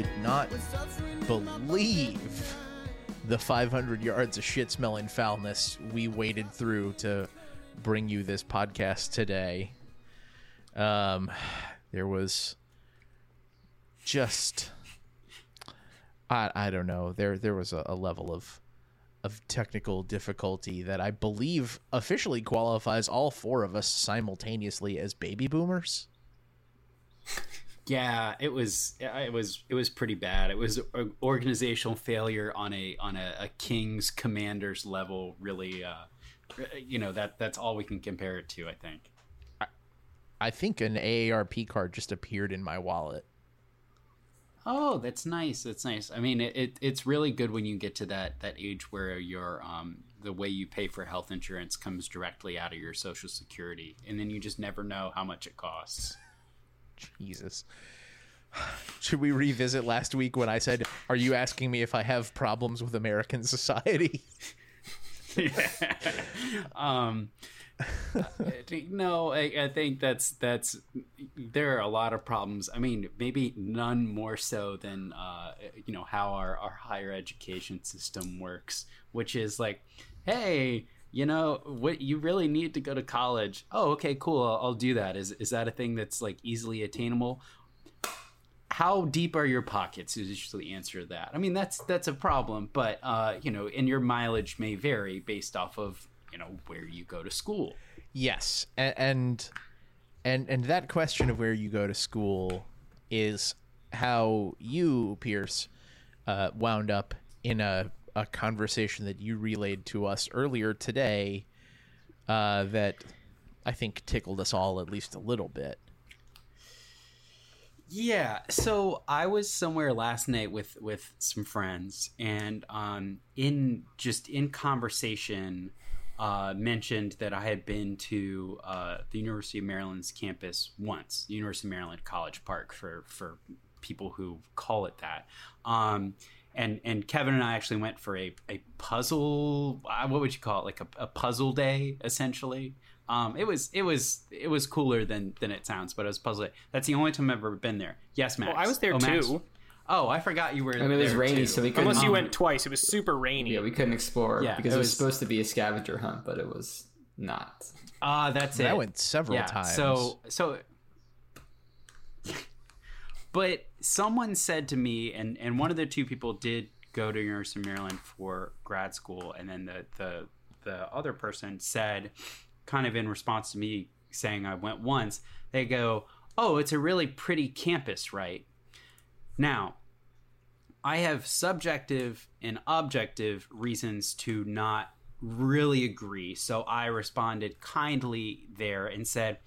Would not believe the 500 yards of shit smelling foulness we waded through to bring you this podcast today. Um, there was just I I don't know. There there was a, a level of of technical difficulty that I believe officially qualifies all four of us simultaneously as baby boomers. Yeah, it was it was it was pretty bad. It was an organizational failure on a on a, a king's commander's level. Really, uh, you know that that's all we can compare it to. I think. I think an AARP card just appeared in my wallet. Oh, that's nice. That's nice. I mean, it, it it's really good when you get to that that age where your um the way you pay for health insurance comes directly out of your social security, and then you just never know how much it costs. Jesus. Should we revisit last week when I said, Are you asking me if I have problems with American society? um no I, I think that's that's there are a lot of problems i mean maybe none more so than uh you know how our, our higher education system works which is like hey you know what you really need to go to college. Oh okay cool i'll, I'll do that. Is is that a thing that's like easily attainable? How deep are your pockets is usually the answer to that. I mean that's that's a problem but uh you know and your mileage may vary based off of you know where you go to school. Yes. And and and that question of where you go to school is how you, Pierce, uh, wound up in a, a conversation that you relayed to us earlier today uh, that I think tickled us all at least a little bit. Yeah, so I was somewhere last night with with some friends, and um, in just in conversation, uh, mentioned that I had been to uh, the University of Maryland's campus once, University of Maryland College Park, for for people who call it that. Um, and and Kevin and I actually went for a, a puzzle. uh, What would you call it? Like a, a puzzle day, essentially. Um, it was it was it was cooler than than it sounds, but it was puzzle day. That's the only time I've ever been there. Yes, Max. Well, I was there oh, Max. too. Oh, I forgot you were. I mean, it was there, rainy, too. so we couldn't. Unless you Um, went twice, it was super rainy. yeah, we couldn't explore Yeah, because it it was, was- supposed to be a scavenger hunt, but it was not. Ah, that's it. I went several yeah, times. So so but someone said to me and and one of the two people did go to University of Maryland for grad school and then the the the other person said kind of in response to me saying I went once, they go, "Oh, it's a really pretty campus, right?" Now, I have subjective and objective reasons to not really agree. So I responded kindly there and said,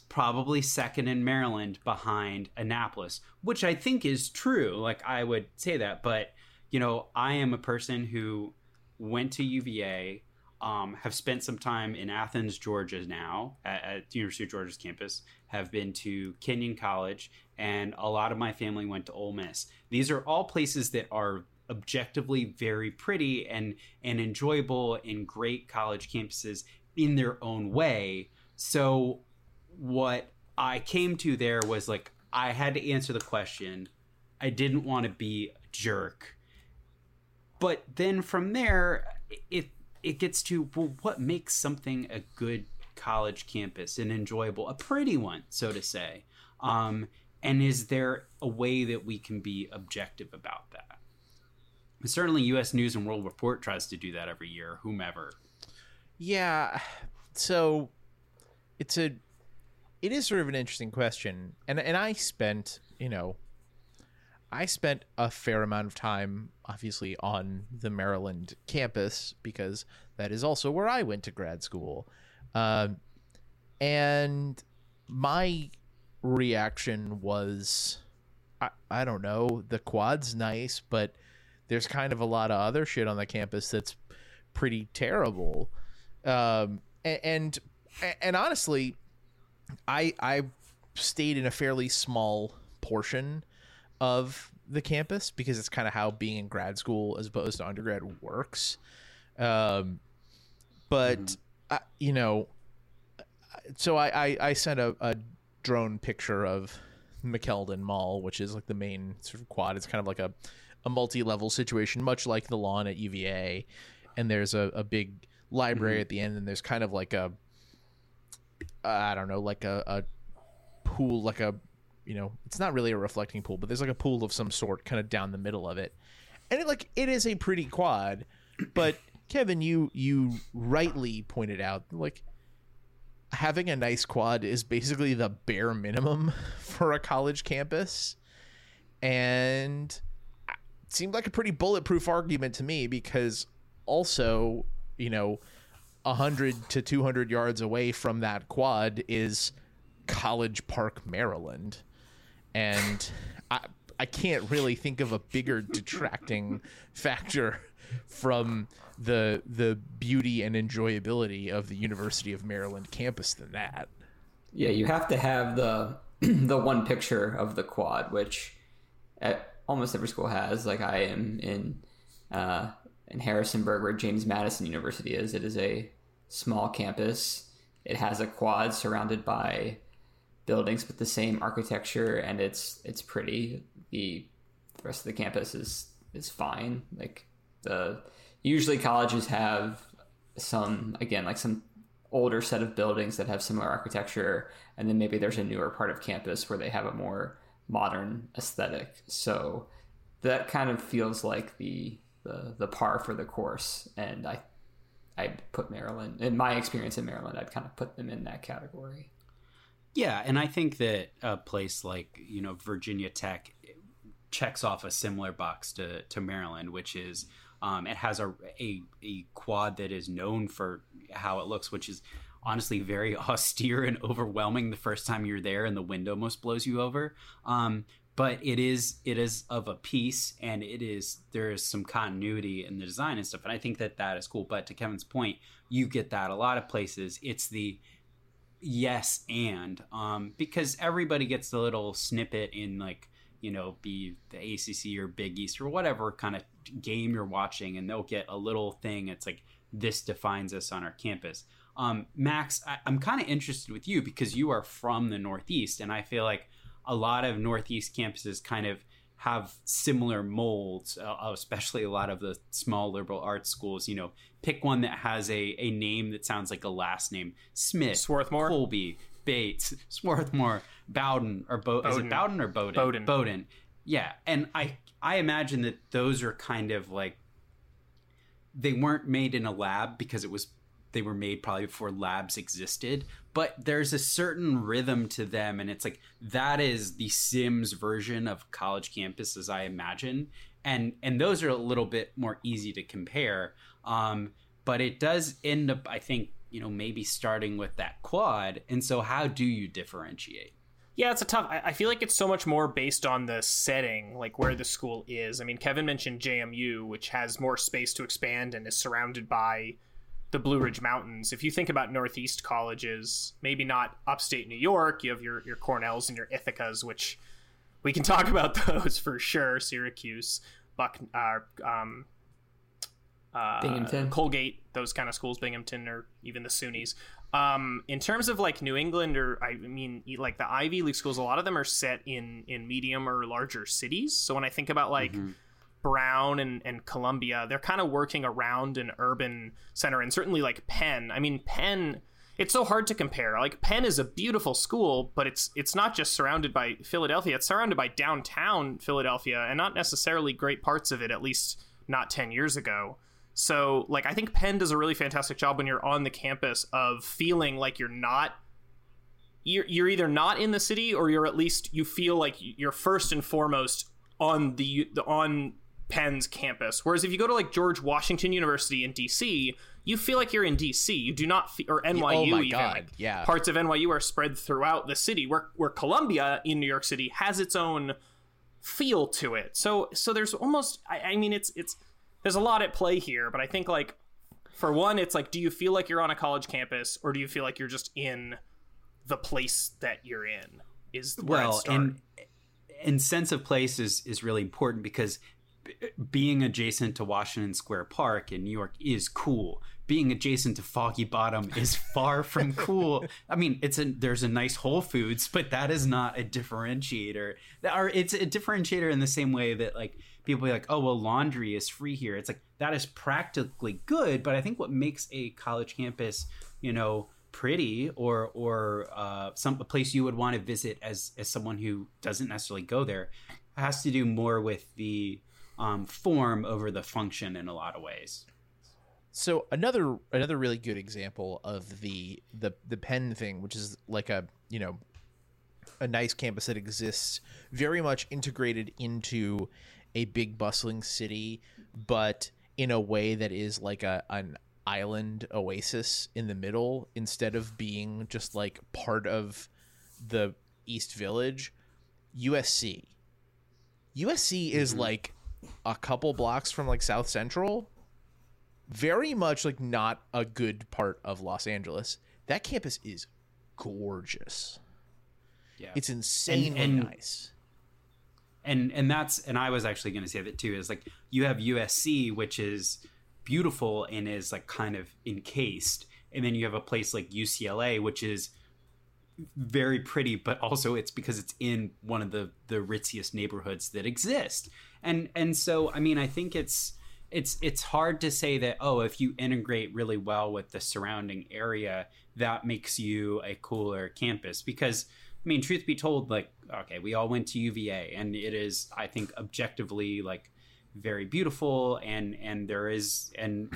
it's probably second in Maryland behind Annapolis, which I think is true. Like, I would say that. But, you know, I am a person who went to UVA, um, have spent some time in Athens, Georgia now, at, at the University of Georgia's campus, have been to Kenyon College, and a lot of my family went to Ole Miss. These are all places that are objectively very pretty and and enjoyable and great college campuses in their own way. So what I came to there was like I had to answer the question. I didn't want to be a jerk. But then from there it it gets to well what makes something a good college campus and enjoyable, a pretty one, so to say. Um and is there a way that we can be objective about that? Certainly, U.S. News and World Report tries to do that every year. Whomever. Yeah. So it's a it is sort of an interesting question. And and I spent, you know, I spent a fair amount of time obviously on the Maryland campus because that is also where I went to grad school. Um and my reaction was I, I don't know. The quad's nice, but there's kind of a lot of other shit on the campus that's pretty terrible. Um, a- and and honestly, I I stayed in a fairly small portion of the campus because it's kind of how being in grad school as opposed to undergrad works. Um, but I, you know, so I I, I sent a, a drone picture of McKeldin Mall, which is like the main sort of quad. It's kind of like a a multi-level situation, much like the lawn at UVA. And there's a, a big library at the end, and there's kind of like a Uh, I don't know, like a, a pool, like a you know, it's not really a reflecting pool, but there's like a pool of some sort kind of down the middle of it. And it like it is a pretty quad, but Kevin, you you rightly pointed out like having a nice quad is basically the bare minimum for a college campus. And it seemed like a pretty bulletproof argument to me because also, you know, 100 to 200 yards away from that quad is College Park, Maryland. And I I can't really think of a bigger detracting factor from the the beauty and enjoyability of the University of Maryland campus than that. Yeah, you have to have the the one picture of the quad, which at almost every school has. Like I am in uh, in Harrisonburg, where James Madison University is. It is a small campus. It has a quad surrounded by buildings with the same architecture, and it's it's pretty. The, rest of the campus is is fine. Like the usually colleges have some again like some older set of buildings that have similar architecture and then maybe there's a newer part of campus where they have a more modern aesthetic so that kind of feels like the the, the par for the course and i i put maryland in my experience in maryland i'd kind of put them in that category Yeah, and I think that a place like you know Virginia Tech checks off a similar box to to Maryland, which is um, it has a, a a quad that is known for how it looks, which is honestly very austere and overwhelming the first time you're there, and the wind almost blows you over. Um, but it is it is of a piece, and it is there is some continuity in the design and stuff, and I think that that is cool. But to Kevin's point, you get that a lot of places. It's the yes and um because everybody gets the little snippet in like you know be the ACC or Big East or whatever kind of game you're watching and they'll get a little thing it's like this defines us on our campus um Max I, I'm kind of interested with you because you are from the Northeast and I feel like a lot of Northeast campuses kind of have similar molds, uh, especially a lot of the small liberal arts schools. You know, pick one that has a, a name that sounds like a last name: Smith, Swarthmore? Colby, Bates, Swarthmore, Bowdoin, or Bo- is it Bowdoin. Bowdoin or Bowdoin? Bowdoin. Bowdoin. Yeah, and I I imagine that those are kind of like they weren't made in a lab because it was they were made probably before labs existed but there's a certain rhythm to them and it's like that is the sims version of college campus as i imagine and and those are a little bit more easy to compare um but it does end up i think you know maybe starting with that quad and so how do you differentiate Yeah, it's a tough. I I feel like it's so much more based on the setting, like where the school is. I mean, Kevin mentioned JMU, which has more space to expand and is surrounded by the Blue Ridge Mountains. If you think about Northeast colleges, maybe not upstate New York, you have your your Cornells and your Ithacas, which we can talk about those for sure. Syracuse, Buck, uh, um, uh, Binghamton. Colgate, those kind of schools, Binghamton, or even the SUNYs. Um, in terms of like New England, or I mean, e, like the Ivy League schools, a lot of them are set in in medium or larger cities. So when I think about like Brown and, and Columbia, they're kind of working around an urban center, and certainly like Penn. I mean, Penn. It's so hard to compare. Like Penn is a beautiful school, but it's it's not just surrounded by Philadelphia. It's surrounded by downtown Philadelphia, and not necessarily great parts of it. At least not ten years ago. So, like, I think Penn does a really fantastic job when you're on the campus of feeling like you're not. You're, you're either not in the city or you're at least you feel like you're first and foremost on the, the on Penn's campus. Whereas if you go to like George Washington University in DC, you feel like you're in DC. You do not fe- or NYU oh my even. God, like, yeah. Parts of NYU are spread throughout the city. Where where Columbia in New York City has its own feel to it. So so there's almost I, I mean it's it's there's a lot at play here, but I think like for one, it's like do you feel like you're on a college campus or do you feel like you're just in the place that you're in? Is where well start. and and sense of place is is really important because being adjacent to Washington Square Park in New York is cool. Being adjacent to Foggy Bottom is far from cool. I mean, it's a there's a nice Whole Foods, but that is not a differentiator. Or it's a differentiator in the same way that like people be like, oh well, laundry is free here. It's like that is practically good, but I think what makes a college campus, you know, pretty or or uh, some a place you would want to visit as as someone who doesn't necessarily go there has to do more with the um, form over the function in a lot of ways. So another another really good example of the the the Penn thing, which is like a you know a nice campus that exists very much integrated into a big bustling city, but in a way that is like a an island oasis in the middle instead of being just like part of the East Village. USC. USC is like a couple blocks from like South Central very much like not a good part of Los Angeles. That campus is gorgeous. Yeah, It's insanely and- nice. and and that's and I was actually going to say that too. Is like you have USC, which is beautiful and is like kind of encased, and then you have a place like UCLA, which is very pretty, but also it's because it's in one of the the ritziest neighborhoods that exist, and and so I mean I think it's it's it's hard to say that oh if you integrate really well with the surrounding area that makes you a cooler campus. Because I mean truth be told like okay we all went to UVA and it is I think objectively like very beautiful and and there is and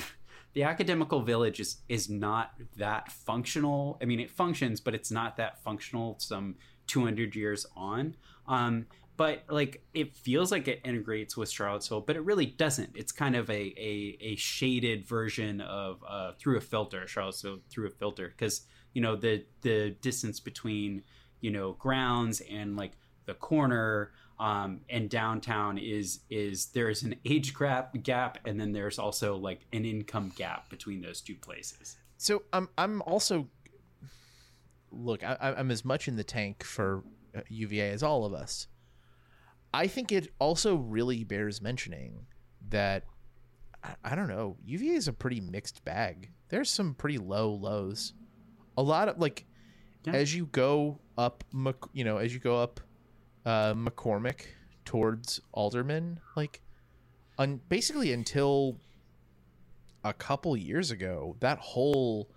the academical village is is not that functional. I mean it functions but it's not that functional some 200 years on. Um but like it feels like it integrates with charlottesville but it really doesn't it's kind of a a, a shaded version of uh through a filter charlottesville through a filter because you know the the distance between you know grounds and like the corner um, and downtown is is there's an age gap gap and then there's also like an income gap between those two places. So I'm I'm also look I, I'm as much in the tank for uh, UVA as all of us. I think it also really bears mentioning that I, I don't know UVA is a pretty mixed bag. There's some pretty low lows. A lot of like Yeah. as you go up, you know, as you go up uh, McCormick towards Alderman, like, un- basically until a couple years ago, that whole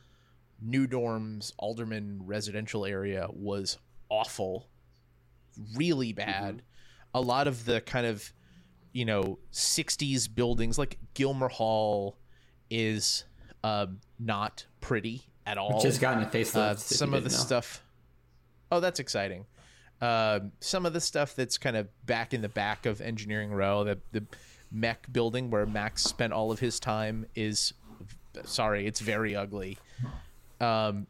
New Dorms Alderman residential area was awful, really bad. A lot of the kind of, you know, 60s buildings, like Gilmer Hall, is uh, not pretty at all. Just gotten a facelift. Uh, some of the know. stuff. Oh, that's exciting. Um, some of the stuff that's kind of back in the back of Engineering Row, the the mech building where Max spent all of his time is, sorry, it's very ugly. Um,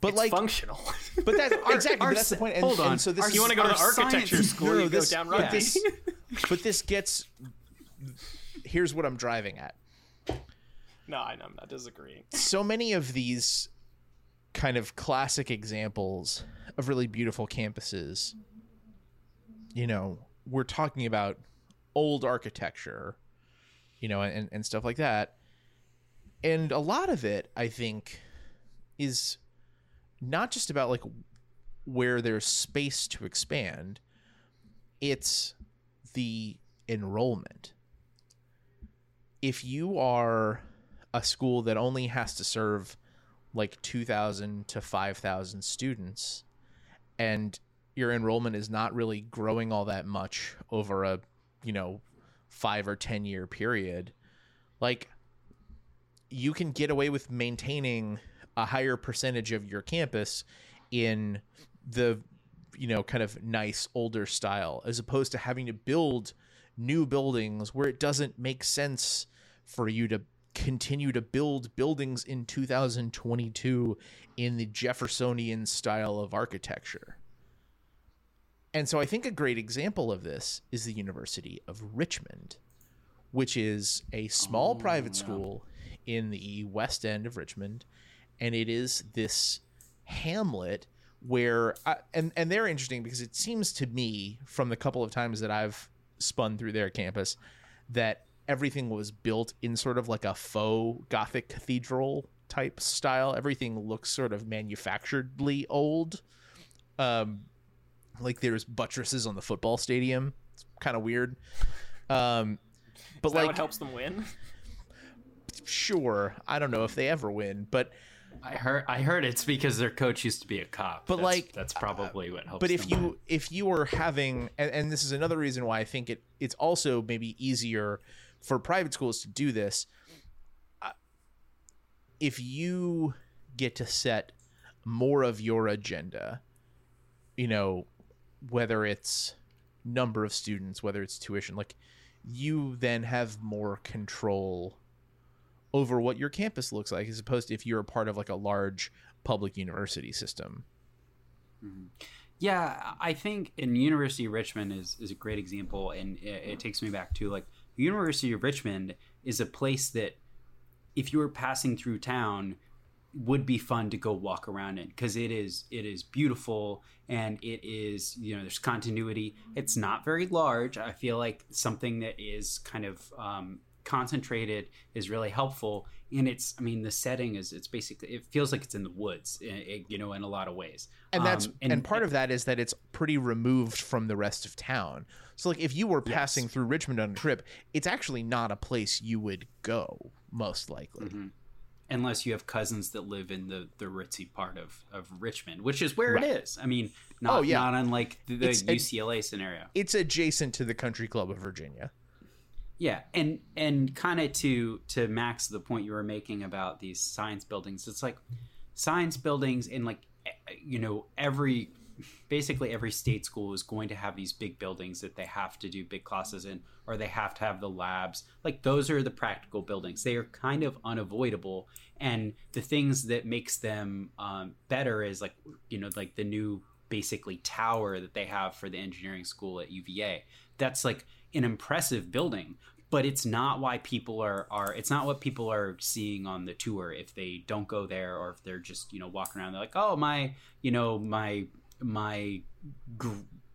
but it's like, functional. but that exactly. our but that's the point. And, hold on. So this Our- you want to go to the architecture school, no, you this- go down but this- but this gets. Here's what I'm driving at. no, I know, I'm not disagreeing. so many of these kind of classic examples of really beautiful campuses you know we're talking about old architecture you know and, and stuff like that and a lot of it i think is not just about like where there's space to expand it's the enrollment. If you are a school that only has to serve like 2000 to 5000 students and your enrollment is not really growing all that much over a you know 5 or 10 year period like you can get away with maintaining a higher percentage of your campus in the you know kind of nice older style as opposed to having to build new buildings where it doesn't make sense for you to continue to build buildings in 2022 in the Jeffersonian style of architecture. And so I think a great example of this is the University of Richmond, which is a small oh, private school in the west end of Richmond, and it is this hamlet where I, and and they're interesting because it seems to me from the couple of times that I've spun through their campus that everything was built in sort of like a faux gothic cathedral type style. Everything looks sort of manufacturedly old. Um like there's buttresses on the football stadium. It's kind of weird. Um but like what helps them win? sure, I don't know if they ever win, but I heard I heard it's because their coach used to be a cop. But, That's- like, that's probably what helps. but if you if you were having and, and this is another reason why i think it it's also maybe easier for private schools to do this uh, if you get to set more of your agenda you know whether it's number of students whether it's tuition like you then have more control over what your campus looks like as opposed to if you're a part of like a large public university system Yeah, I think in University of Richmond is, is a great example, and it, it takes me back to like University of Richmond is a place that if you were passing through town would be fun to go walk around in because it is it is beautiful and it is you know there's continuity. It's not very large. I feel like something that is kind of um, concentrated is really helpful and it's i mean the setting is it's basically it feels like it's in the woods eh, eh, you know in a lot of ways and that's Um, and, part of that is that it's pretty removed from the rest of town. So like if you were passing through Richmond on a trip, it's actually not a place you would go most likely. Mm-hmm. unless you have cousins that live in the the ritzy part of of Richmond, which is where it is. I mean, not Oh, yeah. not unlike the, the UCLA scenario. It's adjacent to the Country Club of Virginia. Yeah, and and kind of to to max the point you were making about these science buildings, it's like science buildings in like you know every basically every state school is going to have these big buildings that they have to do big classes in or they have to have the labs. Like those are the practical buildings. They are kind of unavoidable and the things that makes them um, better is like you know like the new basically tower that they have for the engineering school at uva that's like an impressive building but it's not why people are are it's not what people are seeing on the tour. If they don't go there or if they're just you know walking around they're like oh my you know my my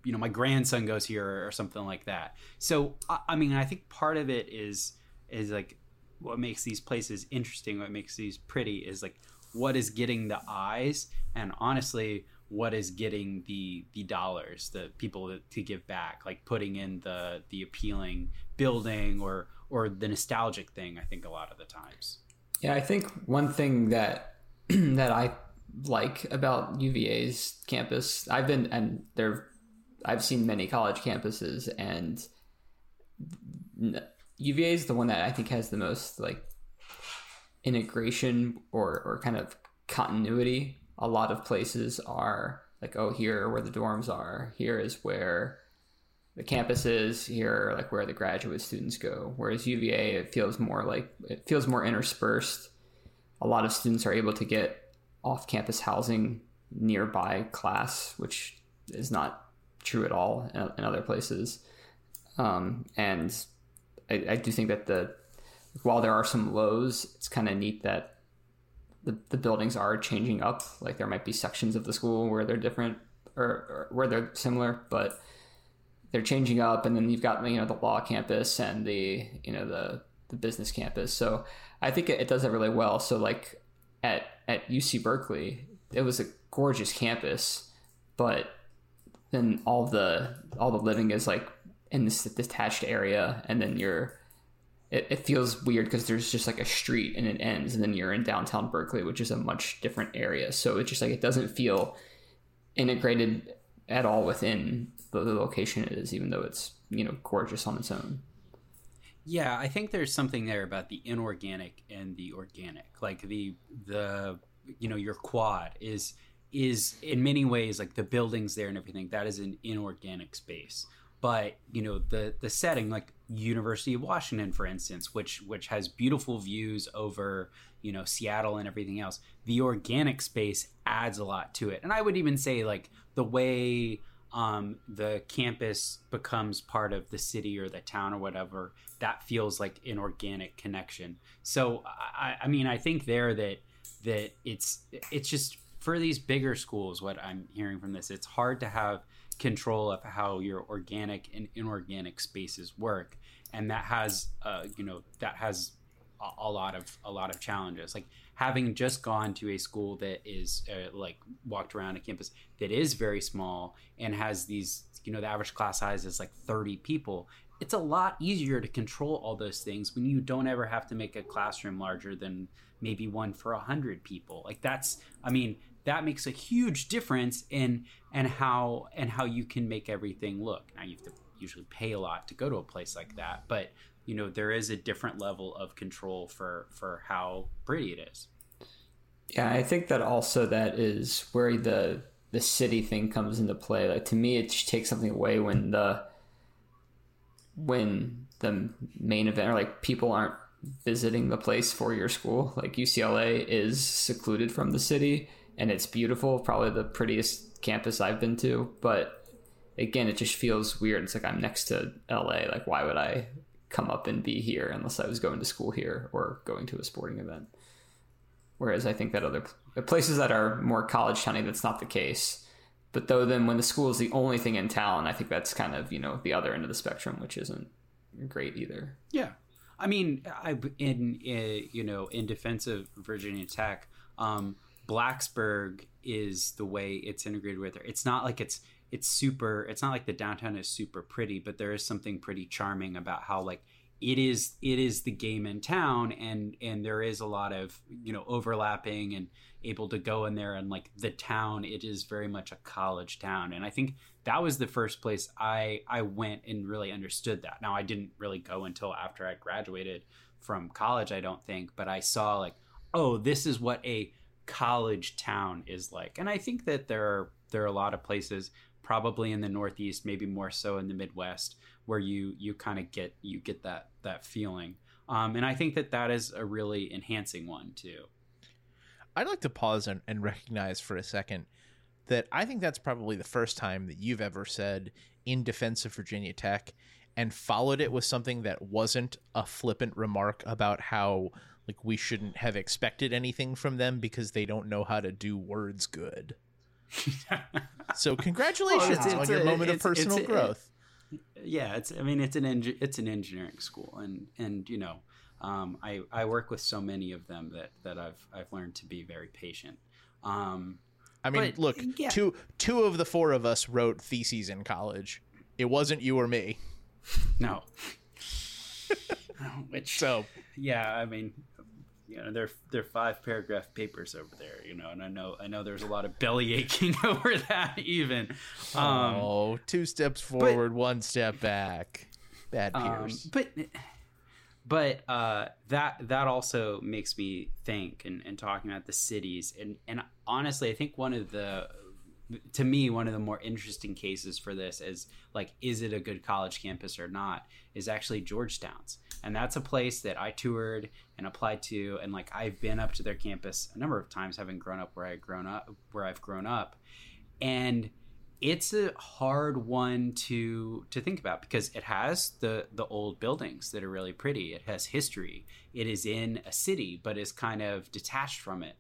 you know my grandson goes here or something like that. So I mean i think part of it is is like what makes these places interesting what makes these pretty is like what is getting the eyes. And honestly what is getting the the dollars the people to give back like putting in the the appealing building or or the nostalgic thing i think a lot of the times Yeah, I think one thing that that I like about UVA's campus, I've been and there, I've seen many college campuses, and UVA is the one that I think has the most like integration or or kind of continuity. A lot of places are like, oh, here where the dorms are. Here is where the campus is here like where the graduate students go whereas uva it feels more like it feels more interspersed a lot of students are able to get off campus housing nearby class which is not true at all in, in other places um, and I, I do think that the while there are some lows it's kind of neat that the, the buildings are changing up. Like there might be sections of the school where they're different or, or where they're similar but they're changing up. And then you've got you know the law campus and the you know the the business campus. So i think it, it does that really well. So like at at uc berkeley it was a gorgeous campus but then all the all the living is like in this detached area. And then you're it, it feels weird because there's just like a street and it ends and then you're in downtown berkeley which is a much different area so it's just like it doesn't feel integrated at all within the, the location it is, even though it's you know gorgeous on its own. Yeah, I think there's something there about the inorganic and the organic. Like the the you know your quad is is in many ways like the buildings there and everything that is an inorganic space. But you know the the setting like University of Washington for instance, which which has beautiful views over you know Seattle and everything else. The organic space adds a lot to it, and I would even say like the way um, the campus becomes part of the city or the town or whatever, that feels like an organic connection. So I, I mean, I think there that that it's it's just for these bigger schools. What I'm hearing from this, it's hard to have control of how your organic and inorganic spaces work, and that has uh, you know that has a, a lot of a lot of challenges. Like having just gone to a school that is uh, like walked around a campus that is very small and has these you know the average class size is like 30 people it's a lot easier to control all those things when you don't ever have to make a classroom larger than maybe one for 100 people like that's i mean that makes a huge difference in and how and how you can make everything look now you have to usually pay a lot to go to a place like that but you know there is a different level of control for for how pretty it is Yeah, I think that also that is where the the city thing comes into play. Like to me, it takes something away when the when the main event or like people aren't visiting the place for your school. Like UCLA is secluded from the city and it's beautiful, probably the prettiest campus I've been to. But again, it just feels weird. It's like I'm next to LA. Like why would I come up and be here unless I was going to school here or going to a sporting event? Whereas I think that other places that are more college towny, that's not the case. But though, then when the school is the only thing in town, I think that's kind of you know the other end of the spectrum, which isn't great either. Yeah, I mean, I in uh, you know in defense of Virginia Tech, um, Blacksburg is the way it's integrated with her. It's not like it's it's super. It's not like the downtown is super pretty, but there is something pretty charming about how like it is it is the game in town and and there is a lot of you know overlapping and able to go in there and like the town it is very much a college town and i think that was the first place i i went and really understood that now i didn't really go until after i graduated from college i don't think but i saw like oh this is what a college town is like and i think that there are there are a lot of places probably in the northeast maybe more so in the midwest where you you kind of get you get that that feeling um, and i think that that is a really enhancing one too I'd like to pause and, and recognize for a second that I think that's probably the first time that you've ever said in defense of Virginia Tech and followed it with something that wasn't a flippant remark about how like we shouldn't have expected anything from them because they don't know how to do words good. So congratulations Well, it's- on it's your a- moment of personal a- growth. yeah it's i mean it's an engi- it's an engineering school and and you know um, I, I work with so many of them that, that I've I've learned to be very patient. Um, I mean, But, look, yeah. two two of the four of us wrote theses in college. It wasn't you or me. no, which So yeah, I mean, you know, they're they're five paragraph papers over there, you know, and I know I know there's a lot of belly aching over that even. Um, oh, two steps forward, one step back. Bad Um, but but uh, that that also makes me think and, and talking about the cities and and honestly I think one of the to me one of the more interesting cases for this is like is it a good college campus or not is actually Georgetown's and that's a place that I toured and applied to and like I've been up to their campus a number of times having grown up where I grown up where I've grown up. And it's a hard one to to think about because it has the the old buildings that are really pretty. It has history. It is in a city but is kind of detached from it.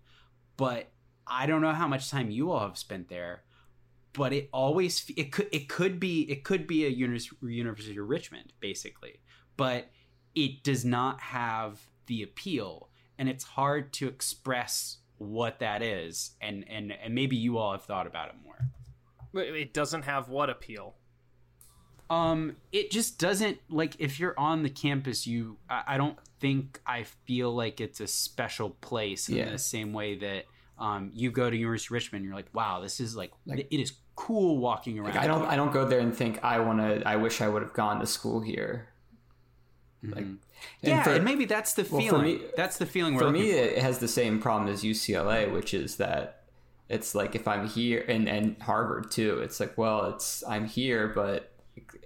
But i don't know how much time you all have spent there but it always it could it could be it could be a university of richmond basically. But it does not have the appeal and it's hard to express what that is and and and maybe you all have thought about it more But It doesn't have what appeal? Um, it just doesn't like if you're on the campus, you I, I don't think I feel like it's a special place in Yeah. the same way that um you go to University of Richmond, you're like, wow, this is like, it is cool walking around. Like I don't I don't go there and think I want to. I wish I would have gone to school here. Like, mm-hmm. and yeah, for- and maybe that's the well, for feeling. me- that's the feeling we're for me for. it has the same problem as ucla which is that it's like if i'm here and, and harvard too it's like well it's i'm here but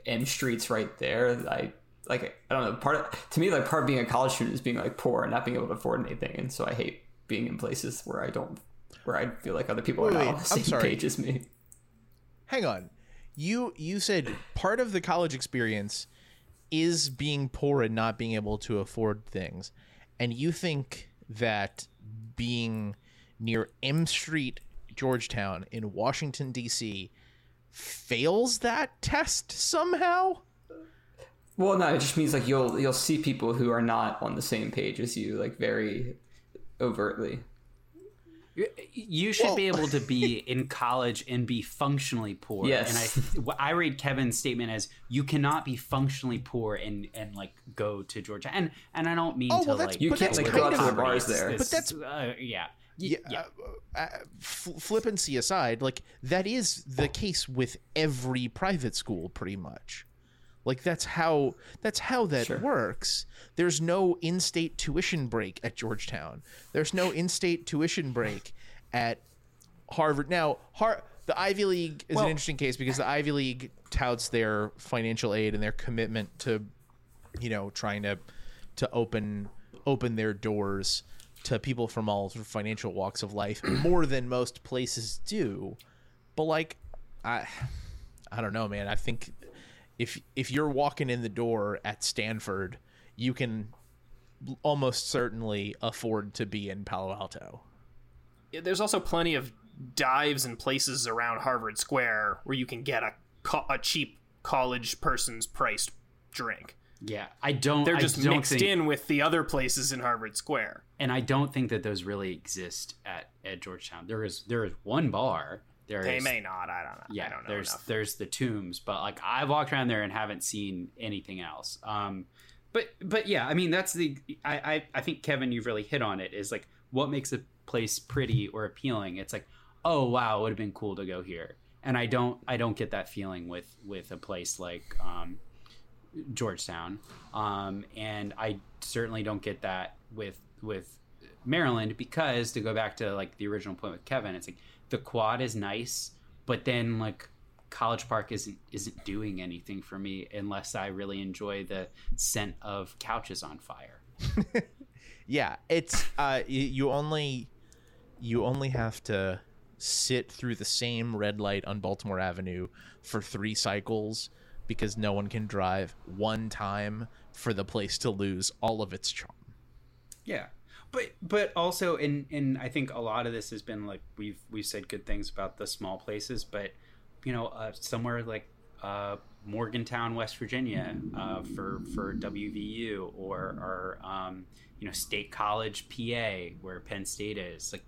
m street's right there i like i don't know part of to me like part of being a college student is being like poor and not being able to afford anything and so i hate being in places where i don't where i feel like other people Wait, are not wait, on the I'm same sorry. page as me Hang on. you you said part of the college experience is being poor and not being able to afford things, and you think that being near M Street, Georgetown in Washington D.C. fails that test somehow. Well, no, it just means like you'll you'll see people who are not on the same page as you, like very overtly. You should Well- be able to be in college and be functionally poor. Yes. And I, I read Kevin's statement as you cannot be functionally poor and and like go to Georgia. And and I don't mean Oh, to well, that's- like You can't like kind go out to of- the bars there. it's- But that's- uh, yeah. yeah, yeah. uh, uh, flippancy aside, like that is the case with every private school, pretty much. Like that's how that's how that Sure. works. There's no in-state tuition break at Georgetown. There's no in-state tuition break at Harvard. Now, Har- the Ivy League is Well- an interesting case because the Ivy League touts their financial aid and their commitment to, you know, trying to to open open their doors to people from all financial walks of life more than most places do. But like, I I don't know, man. I think if if you're walking in the door at Stanford, you can almost certainly afford to be in Palo Alto. there's also plenty of dives and places around Harvard Square where you can get a co- a cheap college person's priced drink. Yeah. I don't They're I just don't mixed think, in with the other places in Harvard Square. and I don't think that those really exist at, at Georgetown. There is there is one bar. There They is- may not. I don't know. yeah I don't know there's enough. there's the tombs but like i've walked around there and haven't seen anything else um but but yeah i mean that's the I, I i think kevin you've really hit on it is like what makes a place pretty or appealing it's like oh wow it would have been cool to go here and i don't i don't get that feeling with with a place like um georgetown um and i certainly don't get that with with maryland because to go back to like the original point with kevin it's like the quad is nice but then like college park isn't isn't doing anything for me unless i really enjoy the scent of couches on fire Yeah, it's uh, you only you only have to sit through the same red light on Baltimore Avenue for three cycles because no one can drive one time for the place to lose all of its charm. Yeah, but but also in in I think a lot of this has been like we've we've said good things about the small places, but you know uh, somewhere like uh, Morgantown, West Virginia, uh, for for WVU or or um, you know State College, PA, where Penn State is like.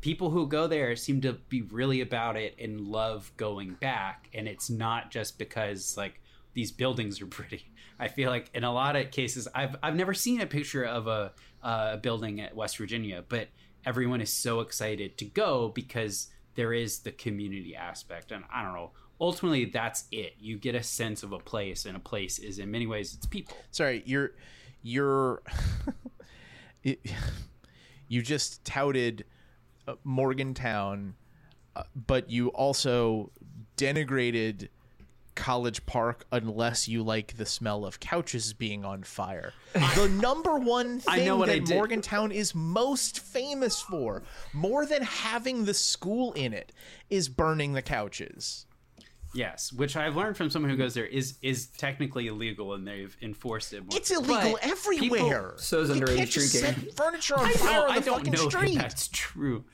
People who go there seem to be really about it and love going back, and it's not just because like these buildings are pretty. I feel like in a lot of cases, I've I've never seen a picture of a uh, building at West Virginia, but everyone is so excited to go because there is the community aspect, and I don't know. Ultimately, that's it. You get a sense of a place, and a place is in many ways it's people. Sorry, you're you're it, you just touted uh, Morgantown, uh, but you also denigrated College Park unless you like the smell of couches being on fire. The number one thing I know what that did. Morgantown is most famous for, more than having the school in it, is burning the couches. Yes, which I've learned from someone who goes there is is technically illegal, and they've enforced it. More. It's illegal But everywhere. So is you underage can't just drinking. set furniture on People, fire I, on I the don't fucking know street. that that's true.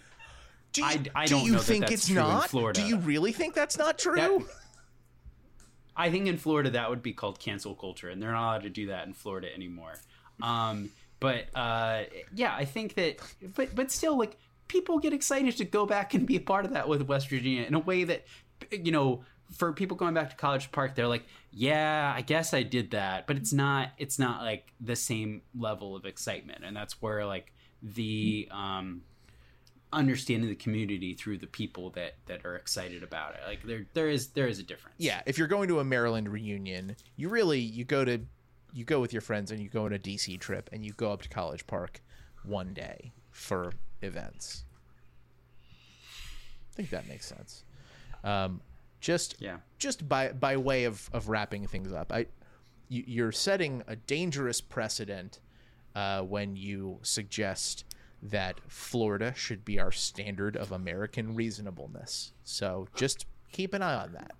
Do you, I- I do don't you know that think that's it's true in not? Florida. Do you really think that's not true? That- I think in Florida that would be called cancel culture, and they're not allowed to do that in Florida anymore. Um, but uh, yeah, I think that, but but still, like people get excited to go back and be a part of that with West Virginia in a way that, you know, for people going back to College Park, they're like, yeah, I guess I did that, but it's not, it's not like the same level of excitement, and that's where like the um, understanding the community through the people that that are excited about it, like there there is there is a difference. yeah, if you're going to a Maryland reunion, you really you go to you go with your friends and you go on a DC trip and you go up to College Park one day for events. I think that makes sense. Um, just Yeah. just by by way of of wrapping things up, I you, you're setting a dangerous precedent uh, when you suggest that Florida should be our standard of American reasonableness. So just keep an eye on that.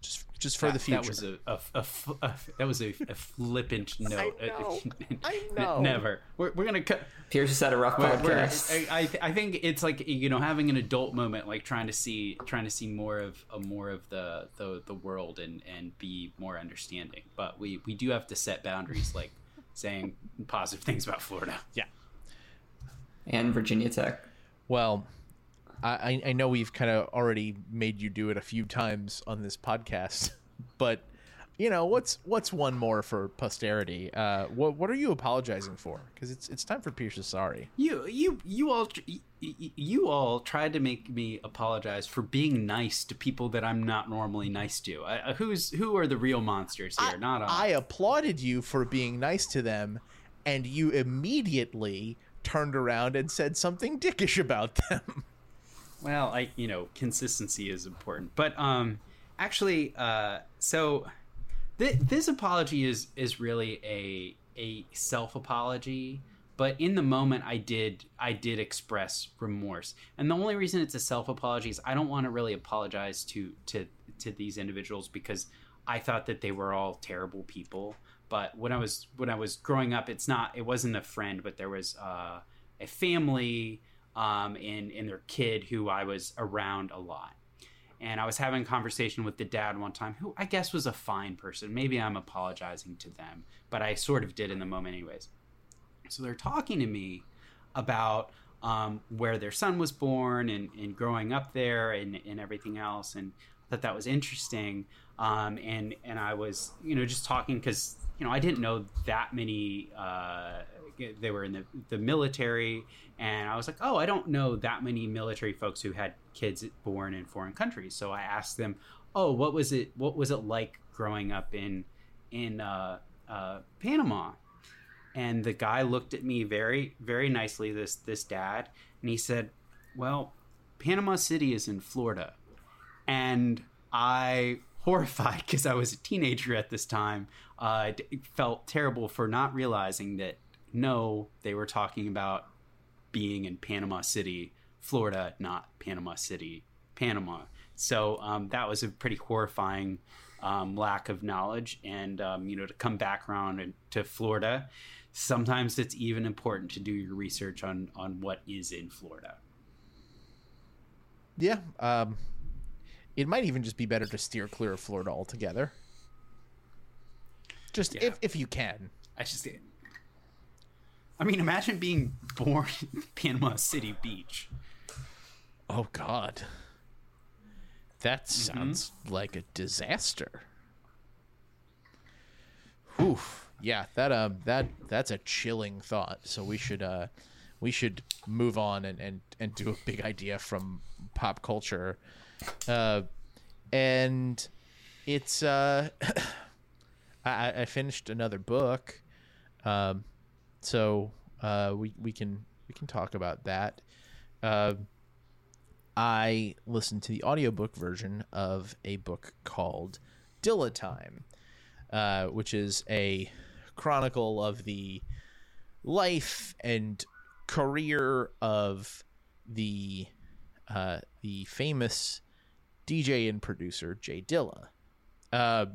just just for that, the future. That was a, a, a f- a- that was a, a flippant note. I know. I N- know. Never. We're, we're gonna cut. Pierce has had a rough We're, we're, podcast. I, I I think it's like you know having an adult moment, like trying to see trying to see more of uh, more of the, the the world and and be more understanding. But we we do have to set boundaries, like saying positive things about Florida. yeah. And Virginia Tech. Well, I, I- I know we've kind of already made you do it a few times on this podcast, but you know what's what's one more for posterity? Uh, what what are you apologizing for? Because it's it's time for Pierce's sorry. You you you all you, you all tried to make me apologize for being nice to people that I'm not normally nice to. I, who's who are the real monsters here? not I. I applauded you for being nice to them, and you immediately turned around and said something dickish about them. Well, I you know consistency is important, but um, actually, uh, so th- this apology is is really a a self apology. But in the moment, I did I did express remorse, and the only reason it's a self apology is I don't want to really apologize to to to these individuals because I thought that they were all terrible people. But when I was when I was growing up, it's not it wasn't a friend, but there was uh, a family um, and and their kid who I was around a lot. And I was having a conversation with the dad one time, who I guess was a fine person. Maybe I'm apologizing to them, but I sort of did in the moment, anyways. So they're talking to me about um, where their son was born and, and growing up there and, and everything else. And I thought that was interesting. Um, and, and I was, you know, just talking because, you know, I didn't know that many, uh, they were in the, the military. And I was like, oh, I don't know that many military folks who had kids born in foreign countries. So I asked them, oh, what was it, what was it like growing up in, in uh, uh, Panama? and the guy looked at me very very nicely this this dad and he said well panama city is in florida and i horrified because i was a teenager at this time uh, felt terrible for not realizing that no they were talking about being in panama city florida not panama city panama so um, that was a pretty horrifying um, lack of knowledge and um, you know to come back around to florida sometimes it's even important to do your research on on what is in Florida. Yeah, um, it might even just be better to steer clear of Florida altogether. Just Yeah. if if you can. I just I mean imagine being born in Panama City Beach. Oh God, that sounds like a disaster. Oof. Yeah, that um that that's a chilling thought. So we should uh we should move on and and, and do a big idea from pop culture. Uh and it's uh I, I finished another book. Um so uh we, we can we can talk about that. Uh I listened to the audiobook version of a book called Dilla Time, uh, which is a chronicle of the life and career of the uh, the famous DJ and producer Jay Dilla. Uh,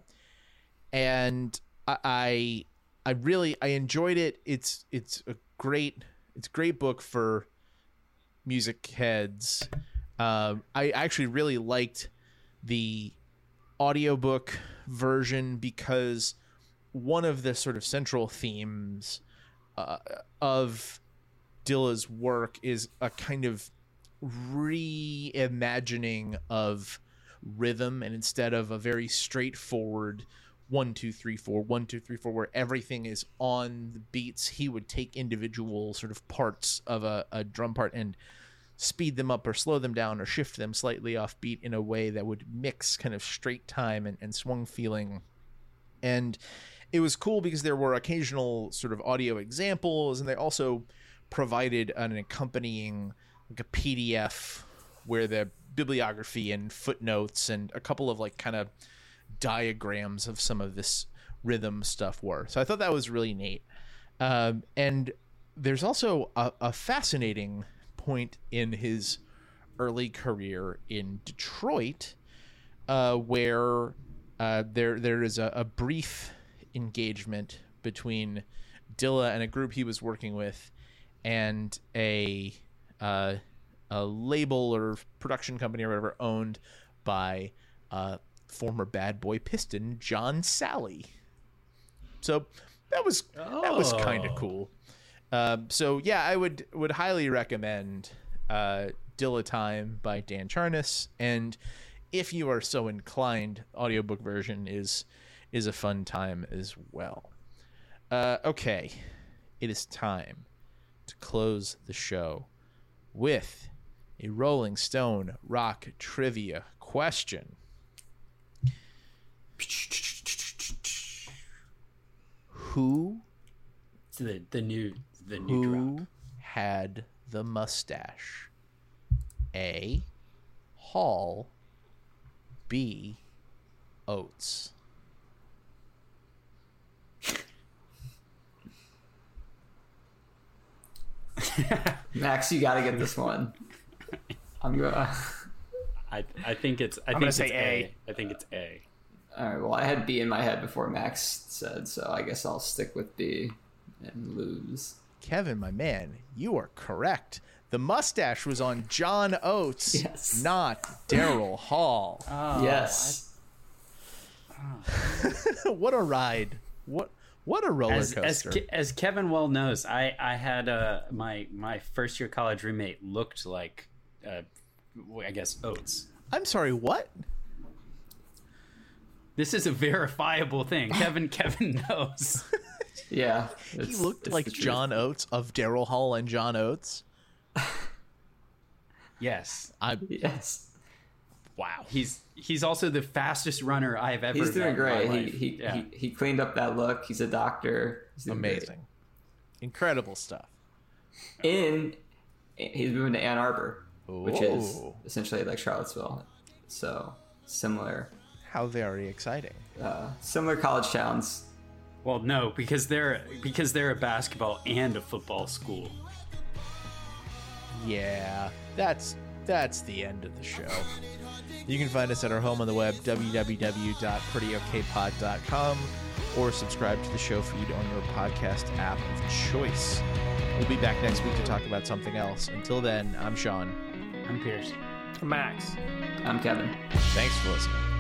and I, I really I enjoyed it. It's it's a great it's a great book for music heads. Um, I actually really liked the audiobook version because one of the sort of central themes uh, of Dilla's work is a kind of reimagining of rhythm and instead of a very straightforward one two three four one two three four where everything is on the beats he would take individual sort of parts of a, a drum part and speed them up or slow them down or shift them slightly off beat in a way that would mix kind of straight time and, and swung feeling. And it was cool because there were occasional sort of audio examples and they also provided an accompanying like a pdf where the bibliography and footnotes and a couple of like kind of diagrams of some of this rhythm stuff were. So i thought that was really neat. Um, and there's also a, a fascinating point in his early career in detroit uh, where uh, there there is a, a brief engagement between Dilla and a group he was working with, and a uh, a label or production company or whatever owned by uh, former Bad Boy Piston John Salley. So that was that was kind of Oh. cool. Um, so yeah, I would would highly recommend uh, Dilla Time by Dan Charnas, and if you are so inclined, audiobook version is is a fun time as well. Uh, okay, it is time to close the show with a Rolling Stone rock trivia question. Who It's the the new the new who drop. had the mustache? A. Hall. B. Oates. Max, you got to get this one. I'm gonna. I I think it's I I'm think gonna it's say A. I think it's A. All right. Well, I had B in my head before Max said, so I guess I'll stick with B and lose. Kevin, my man, you are correct. The mustache was on John Oates, Yes. not Daryl Hall. yes. what a ride! What what a roller As, as, coaster! Ke- as Kevin well knows, I I had uh, my my first year college roommate looked like uh, I guess Oates. I'm sorry, what? This is a verifiable thing. Kevin Kevin knows. Yeah. He looked like. John Oates of Daryl Hall and John Oates. Yes. I Yes. wow. He's he's also the fastest runner I've ever. He's doing met in my great. He he, Yeah. he he cleaned up that look. He's a doctor. He's doing great. Amazing, incredible stuff. In he's moving to Ann Arbor, which is essentially like Charlottesville. So similar, How very exciting! uh, similar college towns. Well, no, because they're because they're a basketball and a football school. Yeah, that's that's the end of the show. You can find us at our home on the web, www.prettyokpod.com, or subscribe to the show feed on your podcast app of choice. We'll be back next week to talk about something else. Until then, I'm Sean. I'm Pierce. I'm Max. I'm Kevin. Thanks for listening.